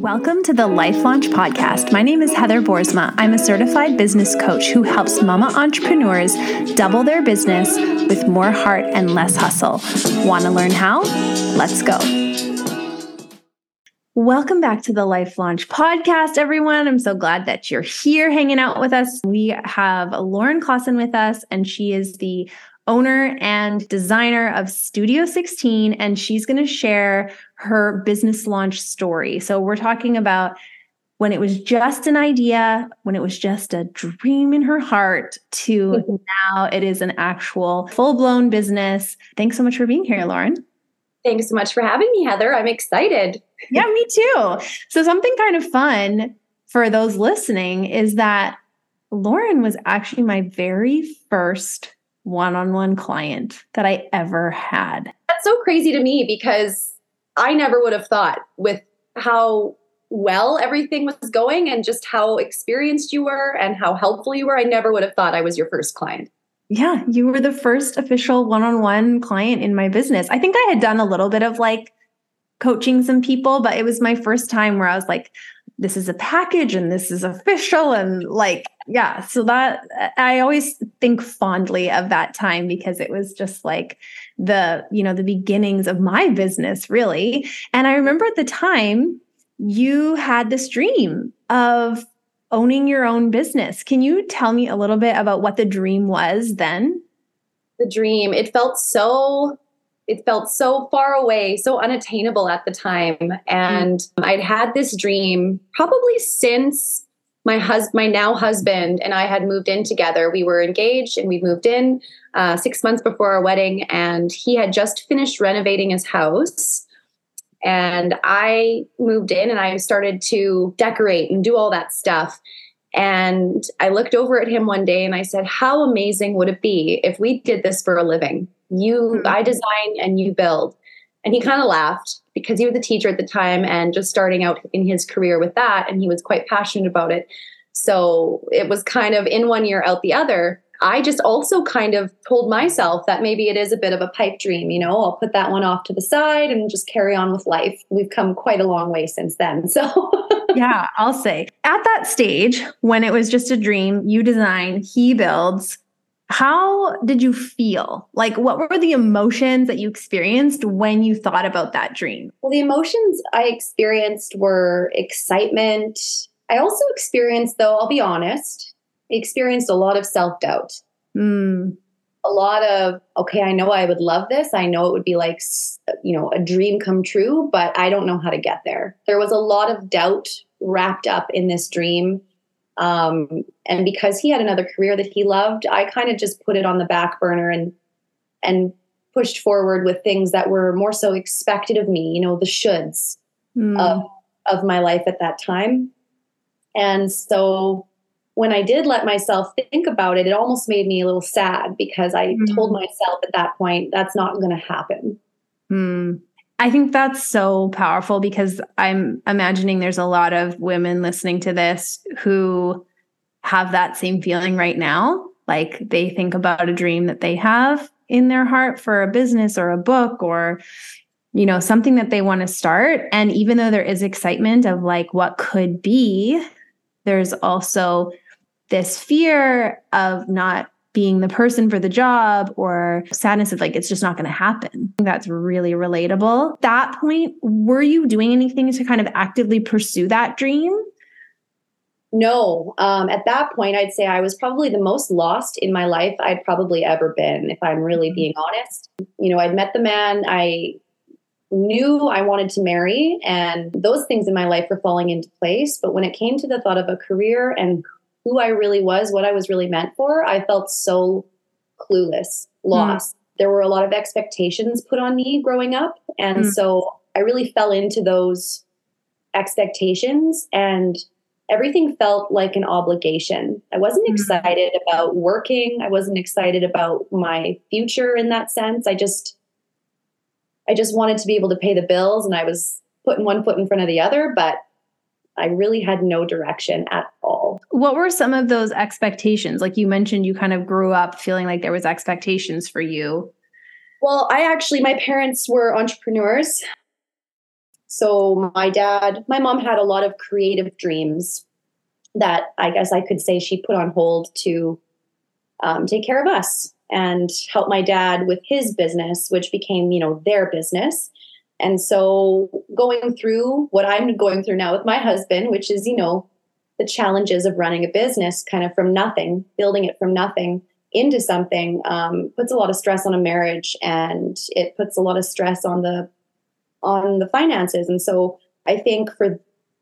Welcome to the Life Launch Podcast. My name is Heather Boersma. I'm a certified business coach who helps mama entrepreneurs double their business with more heart and less hustle. Want to learn how? Let's go. Welcome back to the Life Launch Podcast, everyone. I'm so glad that you're here hanging out with us. We have Lauren Klassen with us, and she is the owner and designer of Studio 16, and she's going to share her business launch story. So, we're talking about when it was just an idea, when it was just a dream in her heart, to mm-hmm. now it is an actual full blown business. Thanks so much for being here, Lauren. Thanks so much for having me, Heather. I'm excited. yeah, me too. So, something kind of fun for those listening is that Lauren was actually my very first one on one client that I ever had. That's so crazy to me because I never would have thought with how well everything was going and just how experienced you were and how helpful you were. I never would have thought I was your first client. Yeah, you were the first official one on one client in my business. I think I had done a little bit of like coaching some people, but it was my first time where I was like, this is a package and this is official and like yeah so that i always think fondly of that time because it was just like the you know the beginnings of my business really. And i remember at the time you had this dream of owning your own business. Can you tell me a little bit about what the dream was then? The dream it felt so it felt so far away, so unattainable at the time. And mm. I'd had this dream probably since my husband, my now husband, and I had moved in together. We were engaged and we moved in uh, six months before our wedding, and he had just finished renovating his house. And I moved in and I started to decorate and do all that stuff. And I looked over at him one day and I said, How amazing would it be if we did this for a living? You, mm-hmm. I design and you build. And he kind of laughed because he was a teacher at the time and just starting out in his career with that. And he was quite passionate about it. So it was kind of in one year, out the other. I just also kind of told myself that maybe it is a bit of a pipe dream. You know, I'll put that one off to the side and just carry on with life. We've come quite a long way since then. So, yeah, I'll say at that stage when it was just a dream, you design, he builds, how did you feel? Like, what were the emotions that you experienced when you thought about that dream? Well, the emotions I experienced were excitement. I also experienced, though, I'll be honest, I experienced a lot of self doubt. Mm. A lot of, okay, I know I would love this. I know it would be like, you know, a dream come true, but I don't know how to get there. There was a lot of doubt wrapped up in this dream um, and because he had another career that he loved, I kind of just put it on the back burner and and pushed forward with things that were more so expected of me, you know, the shoulds mm. of of my life at that time. And so when I did let myself think about it, it almost made me a little sad because I mm. told myself at that point that's not going to happen. Mm. I think that's so powerful because I'm imagining there's a lot of women listening to this who have that same feeling right now. Like they think about a dream that they have in their heart for a business or a book or you know something that they want to start and even though there is excitement of like what could be there's also this fear of not being the person for the job or sadness of like it's just not going to happen. That's really relatable. That point, were you doing anything to kind of actively pursue that dream? No. Um, at that point, I'd say I was probably the most lost in my life I'd probably ever been, if I'm really mm-hmm. being honest. You know, I'd met the man I knew I wanted to marry, and those things in my life were falling into place. But when it came to the thought of a career and who I really was, what I was really meant for, I felt so clueless, hmm. lost. Mm. There were a lot of expectations put on me growing up. And mm. so I really fell into those expectations and everything felt like an obligation. I wasn't mm. excited about working. I wasn't excited about my future in that sense. I just I just wanted to be able to pay the bills and I was putting one foot in front of the other, but I really had no direction at all. What were some of those expectations? Like you mentioned, you kind of grew up feeling like there was expectations for you. Well, I actually, my parents were entrepreneurs. So my dad, my mom had a lot of creative dreams that I guess I could say she put on hold to um, take care of us and help my dad with his business, which became, you know, their business. And so going through what I'm going through now with my husband, which is, you know, the challenges of running a business kind of from nothing, building it from nothing into something, um, puts a lot of stress on a marriage and it puts a lot of stress on the on the finances. And so I think for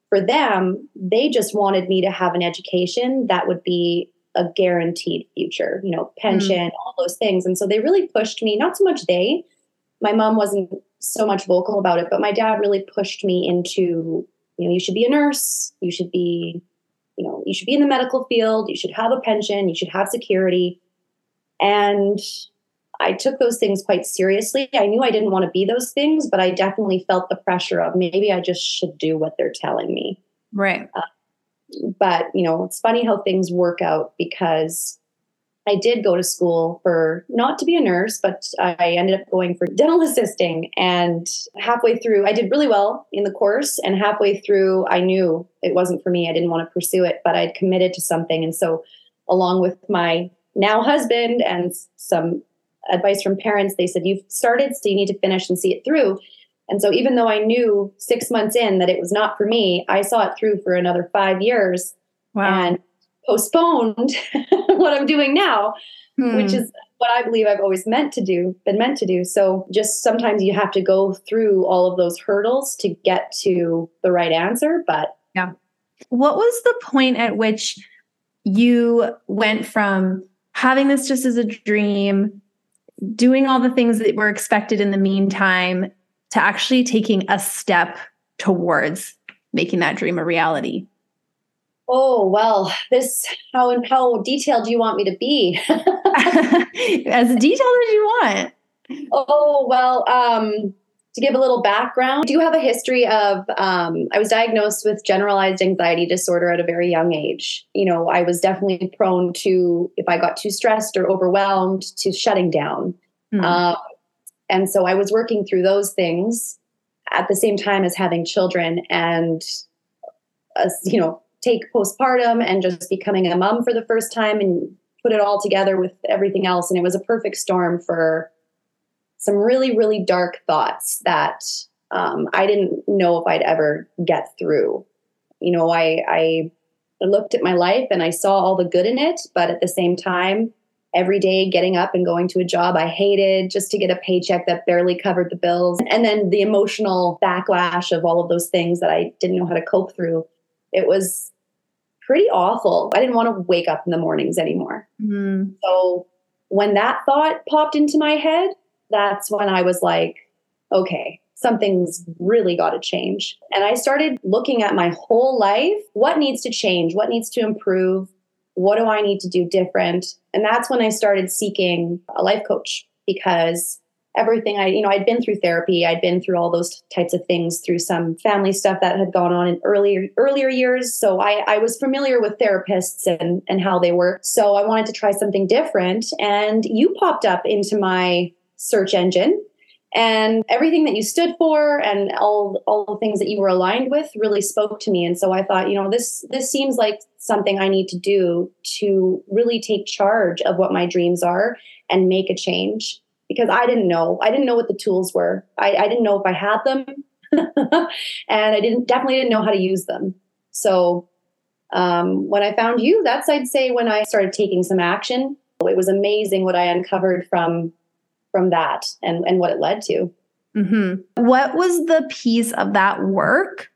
for them, they just wanted me to have an education that would be a guaranteed future, you know, pension, mm. all those things. And so they really pushed me, not so much they, my mom wasn't so much vocal about it, but my dad really pushed me into, you know, you should be a nurse, you should be, you know, you should be in the medical field, you should have a pension, you should have security. And I took those things quite seriously. I knew I didn't want to be those things, but I definitely felt the pressure of maybe I just should do what they're telling me. Right. Uh, but, you know, it's funny how things work out because I did go to school for not to be a nurse, but I ended up going for dental assisting. And halfway through, I did really well in the course. And halfway through, I knew it wasn't for me. I didn't want to pursue it, but I'd committed to something. And so, along with my now husband and some advice from parents. They said, You've started, so you need to finish and see it through. And so, even though I knew six months in that it was not for me, I saw it through for another five years wow. and postponed what I'm doing now, hmm. which is what I believe I've always meant to do, been meant to do. So, just sometimes you have to go through all of those hurdles to get to the right answer. But yeah. What was the point at which you went from having this just as a dream doing all the things that were expected in the meantime to actually taking a step towards making that dream a reality? Oh well, this how and how detailed do you want me to be? as detailed as you want. Oh well, um, to give a little background, I do have a history of um, I was diagnosed with generalized anxiety disorder at a very young age. You know, I was definitely prone to if I got too stressed or overwhelmed to shutting down. Mm-hmm. Um, and so I was working through those things at the same time as having children and uh, you know take postpartum and just becoming a mom for the first time and put it all together with everything else and it was a perfect storm for some really, really dark thoughts that um, I didn't know if I'd ever get through. You know, I, I looked at my life and I saw all the good in it, but at the same time, every day getting up and going to a job I hated just to get a paycheck that barely covered the bills. And then the emotional backlash of all of those things that I didn't know how to cope through. It was pretty awful. I didn't want to wake up in the mornings anymore. Mm. So when that thought popped into my head, that's when I was like, okay, something's really got to change. And I started looking at my whole life what needs to change? What needs to improve? What do I need to do different? And that's when I started seeking a life coach because everything I, you know, I'd been through therapy, I'd been through all those types of things through some family stuff that had gone on in earlier earlier years. So I, I was familiar with therapists and and how they work. So I wanted to try something different. And you popped up into my search engine and everything that you stood for and all all the things that you were aligned with really spoke to me and so i thought you know this this seems like something i need to do to really take charge of what my dreams are and make a change because i didn't know i didn't know what the tools were i, I didn't know if i had them and i didn't definitely didn't know how to use them so um, when i found you that's i'd say when i started taking some action it was amazing what i uncovered from from that and, and what it led to. Mm-hmm. What was the piece of that work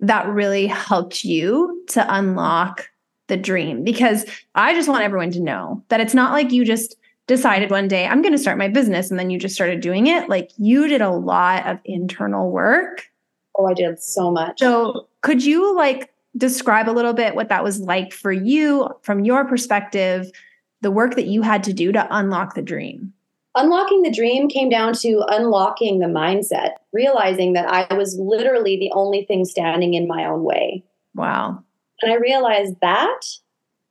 that really helped you to unlock the dream? Because I just want everyone to know that it's not like you just decided one day, I'm going to start my business, and then you just started doing it. Like you did a lot of internal work. Oh, I did so much. So, could you like describe a little bit what that was like for you from your perspective, the work that you had to do to unlock the dream? Unlocking the dream came down to unlocking the mindset, realizing that I was literally the only thing standing in my own way. Wow. And I realized that,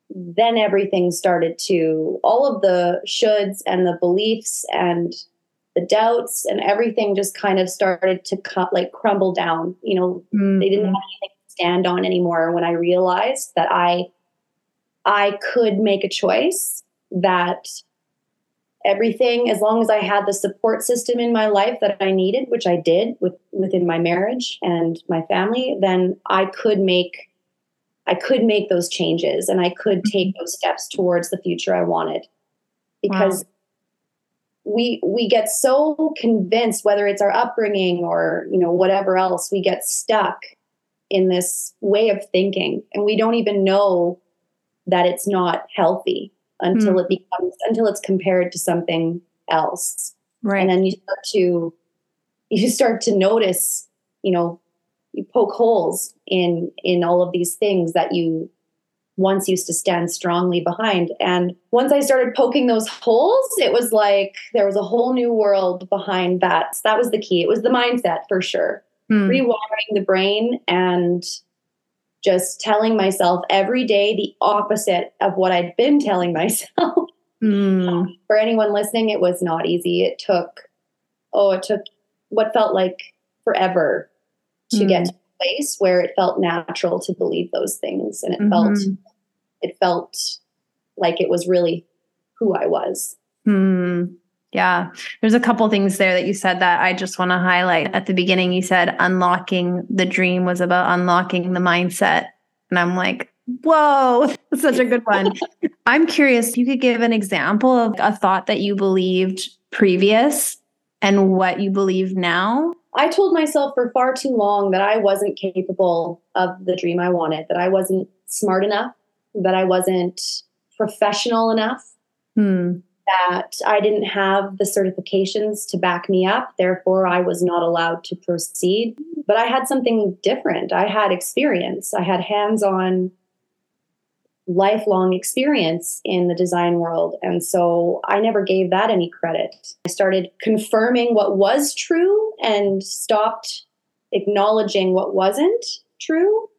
then everything started to, all of the shoulds and the beliefs and the doubts and everything just kind of started to cut like crumble down. You know, mm-hmm. they didn't have anything to stand on anymore when I realized that I I could make a choice that everything as long as I had the support system in my life that I needed, which I did with within my marriage and my family, then I could make I could make those changes and I could take mm-hmm. those steps towards the future I wanted. Because wow we we get so convinced whether it's our upbringing or you know whatever else we get stuck in this way of thinking and we don't even know that it's not healthy until mm. it becomes until it's compared to something else right and then you start to you start to notice you know you poke holes in in all of these things that you once used to stand strongly behind. And once I started poking those holes, it was like there was a whole new world behind that. So that was the key. It was the mindset for sure. Mm. Rewiring the brain and just telling myself every day the opposite of what I'd been telling myself. Mm. For anyone listening, it was not easy. It took, oh, it took what felt like forever to mm. get to a place where it felt natural to believe those things. And it mm-hmm. felt it felt like it was really who I was. Hmm. Yeah. There's a couple things there that you said that I just want to highlight. At the beginning, you said unlocking the dream was about unlocking the mindset. And I'm like, whoa, that's such a good one. I'm curious, you could give an example of a thought that you believed previous and what you believe now. I told myself for far too long that I wasn't capable of the dream I wanted, that I wasn't smart enough, that I wasn't professional enough, hmm. that I didn't have the certifications to back me up. Therefore, I was not allowed to proceed. But I had something different. I had experience, I had hands on lifelong experience in the design world. And so I never gave that any credit. I started confirming what was true and stopped acknowledging what wasn't true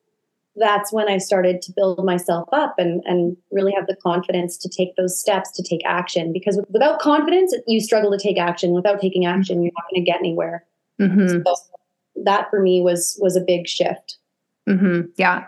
that's when I started to build myself up and, and really have the confidence to take those steps to take action. Because without confidence, you struggle to take action. Without taking action, you're not going to get anywhere. Mm-hmm. So that for me was was a big shift. Mm-hmm. Yeah.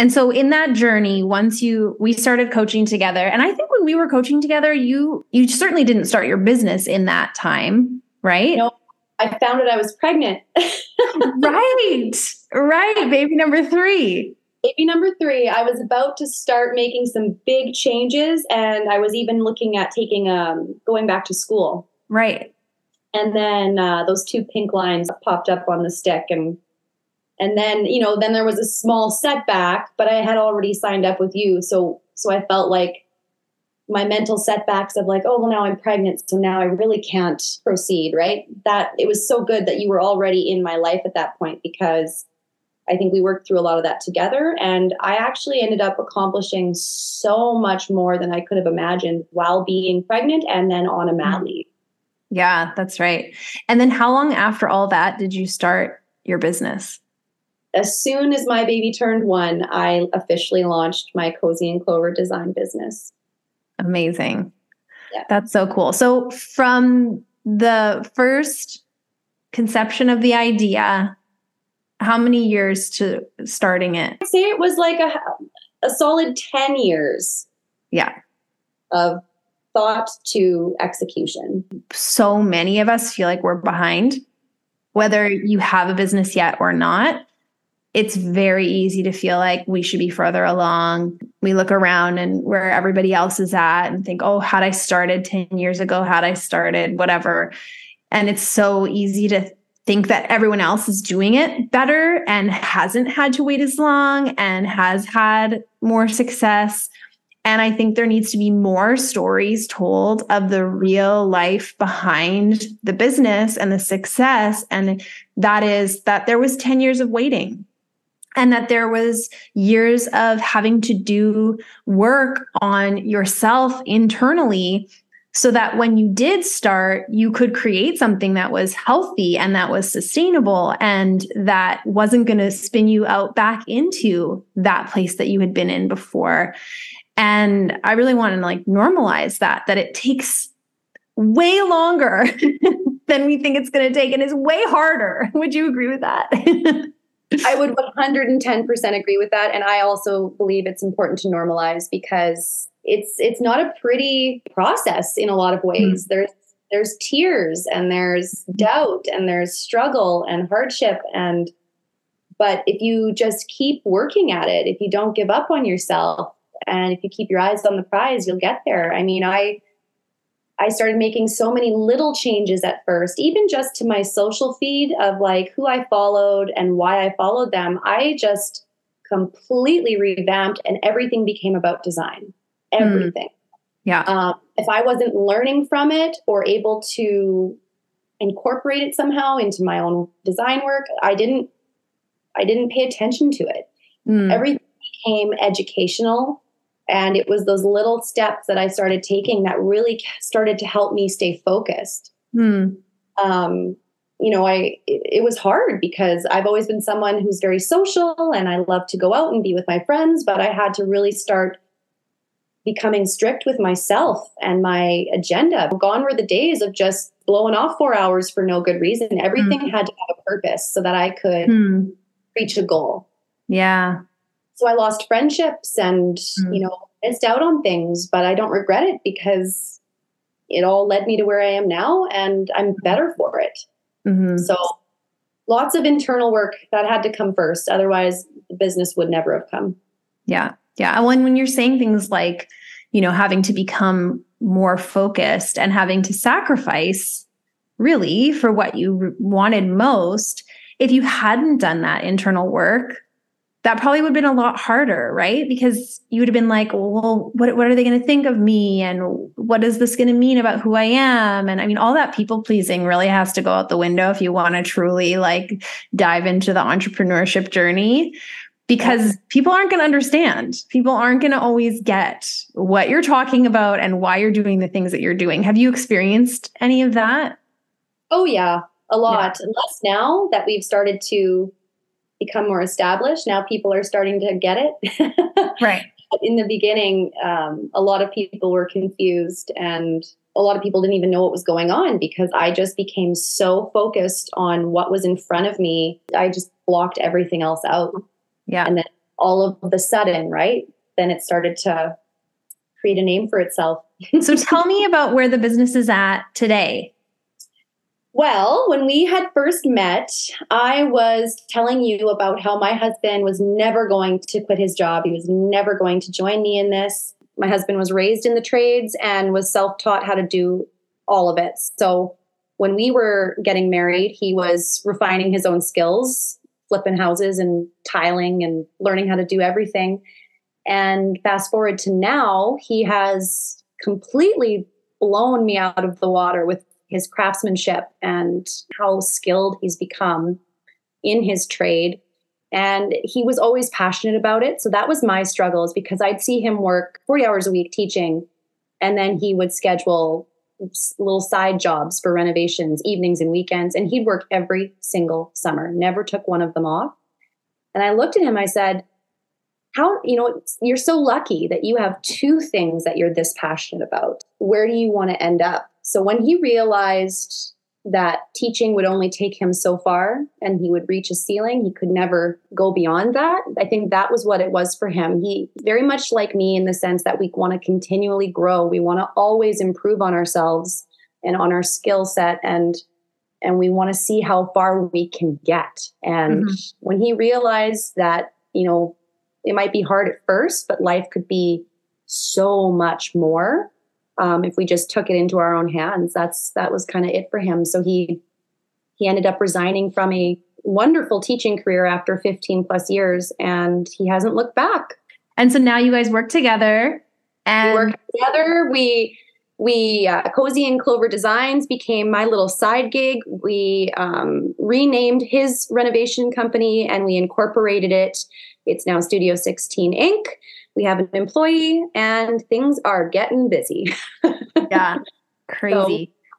And so in that journey, once you we started coaching together, and I think when we were coaching together, you you certainly didn't start your business in that time, right? No, I found out I was pregnant. right, right. Baby number three. Baby number three. I was about to start making some big changes, and I was even looking at taking um going back to school. Right. And then uh, those two pink lines popped up on the stick, and and then you know then there was a small setback, but I had already signed up with you, so so I felt like my mental setbacks of like, oh, well, now I'm pregnant. So now I really can't proceed, right? That it was so good that you were already in my life at that point because I think we worked through a lot of that together. And I actually ended up accomplishing so much more than I could have imagined while being pregnant and then on a mat mm-hmm. leave. Yeah, that's right. And then how long after all that did you start your business? As soon as my baby turned one, I officially launched my Cozy and Clover design business. Amazing. Yeah. That's so cool. So from the first conception of the idea, how many years to starting it? I'd say it was like a a solid 10 years. Yeah. Of thought to execution. So many of us feel like we're behind, whether you have a business yet or not it's very easy to feel like we should be further along. We look around and where everybody else is at and think, oh, had I started 10 years ago, had I started, whatever. And it's so easy to think that everyone else is doing it better and hasn't had to wait as long and has had more success. And I think there needs to be more stories told of the real life behind the business and the success. And that is that there was 10 years of waiting and that there was years of having to do work on yourself internally so that when you did start you could create something that was healthy and that was sustainable and that wasn't going to spin you out back into that place that you had been in before and i really want to like normalize that that it takes way longer than we think it's going to take and is way harder. Would you agree with that? I would 110% agree with that and I also believe it's important to normalize because it's it's not a pretty process in a lot of ways. Mm. There's there's tears and there's doubt and there's struggle and hardship and but if you just keep working at it, if you don't give up on yourself and if you keep your eyes on the prize, you'll get there. I mean, I I started making so many little changes at first, even just to my social feed of like who I followed and why I followed them. I just completely revamped and everything became about design. Hmm. Everything. Mm. Yeah. Um, if I wasn't learning from it or able to incorporate it somehow into my own design work, I didn't I didn't pay attention to it. Mm. Everything became educational and it was those little steps that I started taking that really started to help me stay focused. Hmm. Um, you know, I it, it, was hard because I've always been someone who's very social and I love to go out and be with my friends, but I had to really start becoming strict with myself and my agenda. Gone were the days of just blowing off four hours for no good reason. Everything mm. had to have a purpose so that I could mm. reach a goal. Yeah so I lost friendships and, mm. you know, missed out on things, but I don't regret it because it all led me to where I am now and I'm better for it. Mm-hmm. So lots of internal work that had to come first. Otherwise, the business would never have come. Yeah. Yeah. When, when you're saying things like, you know, having to become more focused and having to sacrifice really for what you wanted most, if you hadn't done that internal work, that probably would have been a lot harder, right? Because you would have been like, well, what, what are they going to think of me? And what is this going to mean about who I am? And I mean, all that people pleasing really has to go out the window if you want to truly like dive into the entrepreneurship journey because people aren't going to understand. People aren't going to always get what you're talking about and why you're doing the things that you're doing. Have you experienced any of that? Oh, yeah, a lot. Yeah. Less now that we've started to become more established. Now people are starting to get it. right. in the beginning, um, a lot of people were confused and a lot of people didn't even know what was going on because I just became so focused on what was in front of me. I just blocked everything else out. Yeah. And then all of the sudden, right? Then it started to create a name for itself. so tell me about where the business is at today. Well, when we had first met, I was telling you about how my husband was never going to quit his job. He was never going to join me in this. My husband was raised in the trades and was self taught how to do all of it. So when we were getting married, he was refining his own skills, flipping houses and tiling and learning how to do everything. And fast forward to now, he has completely blown me out of the water with his craftsmanship and how skilled he's become in his trade. And he was always passionate about it. So that was my struggles because I'd see him work 40 hours a week teaching, and then he would schedule little side jobs for renovations, evenings and weekends. And he'd work every single summer, never took one of them off. And I looked at him, I said, how, you know, you're so lucky that you have two things that you're this passionate about. Where do you want to end up? So when he realized that teaching would only take him so far and he would reach a ceiling, he could never go beyond that. I think that was what it was for him. He very much like me in the sense that we want to continually grow. We want to always improve on ourselves and on our skill set and and we want to see how far we can get. And mm-hmm. when he realized that, you know, it might be hard at first, but life could be so much more um, if we just took it into our own hands. That's that was kind of it for him. So he he ended up resigning from a wonderful teaching career after 15 plus years, and he hasn't looked back. And so now you guys work together. And we work together. We we uh, cozy and clover designs became my little side gig we um, renamed his renovation company and we incorporated it it's now studio 16 inc we have an employee and things are getting busy. yeah, crazy. So,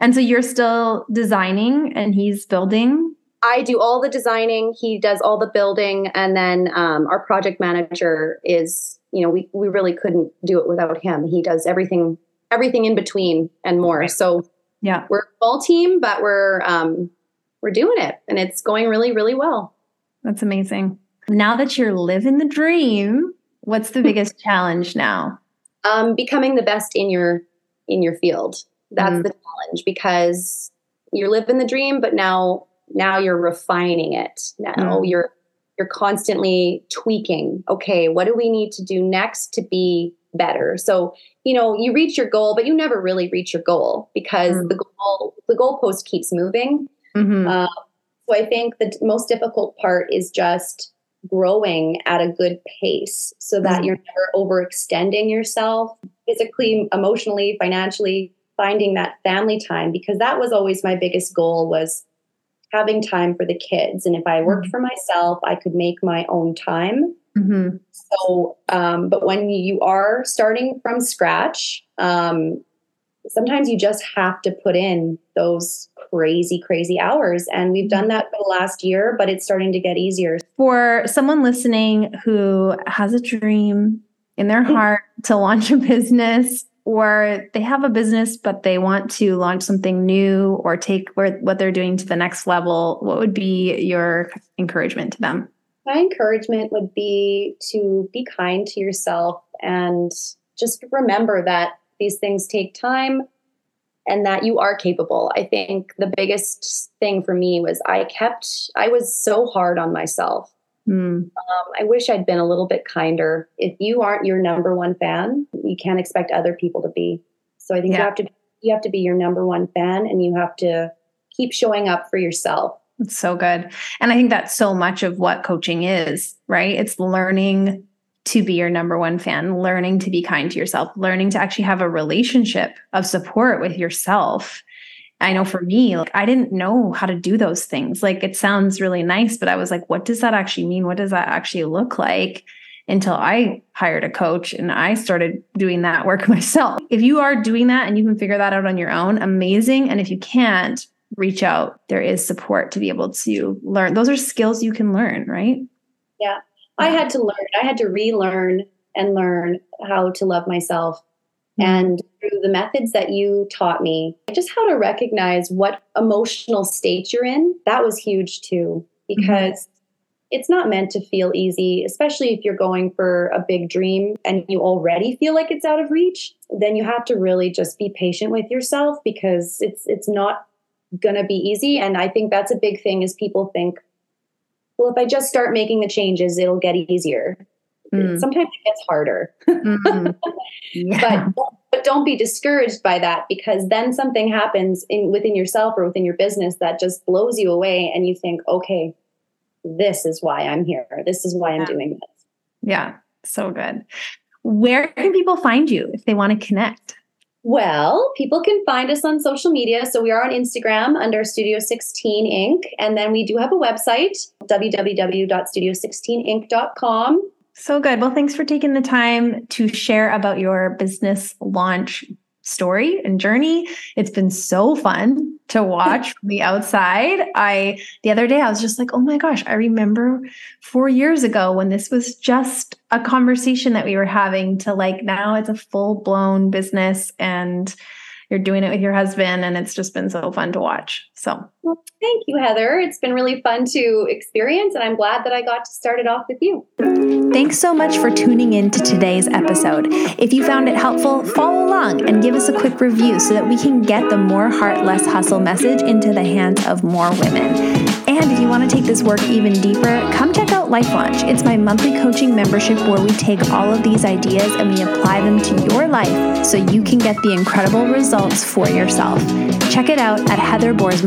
and so you're still designing and he's building? I do all the designing, he does all the building, and then um, our project manager is, you know, we, we really couldn't do it without him. He does everything everything in between and more. So yeah, we're a full team, but we're um, we're doing it, and it's going really, really well. That's amazing. Now that you're living the dream, what's the biggest challenge now? Um, becoming the best in your in your field. That's mm. the challenge because you're living the dream, but now now you're refining it. Now mm. you're you're constantly tweaking. Okay, what do we need to do next to be better? So, you know, you reach your goal, but you never really reach your goal because mm. the goal the goalpost keeps moving. Mm-hmm. Uh, so I think the most difficult part is just growing at a good pace so that mm-hmm. you're never overextending yourself physically, emotionally, financially, finding that family time because that was always my biggest goal was having time for the kids. And if I worked mm-hmm. for myself, I could make my own time. Mm-hmm. So, um, but when you are starting from scratch, um, sometimes you just have to put in those crazy, crazy hours. And we've done that for the last year, but it's starting to get easier. For someone listening who has a dream in their mm-hmm. heart to launch a business, or they have a business but they want to launch something new or take what they're doing to the next level, what would be your encouragement to them? My encouragement would be to be kind to yourself and just remember that these things take time and that you are capable. I think the biggest thing for me was I kept, I was so hard on myself. Mm. Um, I wish I'd been a little bit kinder. If you aren't your number one fan, you can't expect other people to be. So I think yeah. you have to you have to be your number one fan, and you have to keep showing up for yourself. It's so good, and I think that's so much of what coaching is. Right? It's learning to be your number one fan, learning to be kind to yourself, learning to actually have a relationship of support with yourself. I know for me, like I didn't know how to do those things. Like it sounds really nice, but I was like, what does that actually mean? What does that actually look like? Until I hired a coach and I started doing that work myself. If you are doing that and you can figure that out on your own, amazing. And if you can't, reach out. There is support to be able to learn. Those are skills you can learn, right? Yeah. I had to learn, I had to relearn and learn how to love myself. Mm-hmm. And through the methods that you taught me, just how to recognize what emotional state you're in, that was huge too, mm-hmm. because mm-hmm. it's not meant to feel easy, especially if you're going for a big dream and you already feel like it's out of reach. Then you have to really just be patient with yourself because it's it's not going to be easy and i think that's a big thing is people think well, if I just start making the changes, it'll get easier. Mm. Sometimes it gets harder. mm-hmm. yeah. But but don't be discouraged by that because then something happens in within yourself or within your business that just blows you away and you think, okay, this is why I'm here. This is why I'm doing this. Yeah, so good. Where can people find you if they want to connect? Well, people can find us on social media. So we are on Instagram under Studio 16 Inc. And then we do have a website, www.studio16inc.com. So good. Well, thanks for taking the time to share about your business launch story and journey. It's been so fun to watch from the outside. I the other day I was just like, "Oh my gosh, I remember 4 years ago when this was just a conversation that we were having to like now it's a full-blown business and you're doing it with your husband and it's just been so fun to watch. So, well, thank you, Heather. It's been really fun to experience and I'm glad that I got to start it off with you. Thanks so much for tuning in to today's episode. If you found it helpful, follow along and give us a quick review so that we can get the more heart, less hustle message into the hands of more women. And if you want to take this work even deeper, come check out Life Launch. It's my monthly coaching membership where we take all of these ideas and we apply them to your life so you can get the incredible results for yourself. Check it out at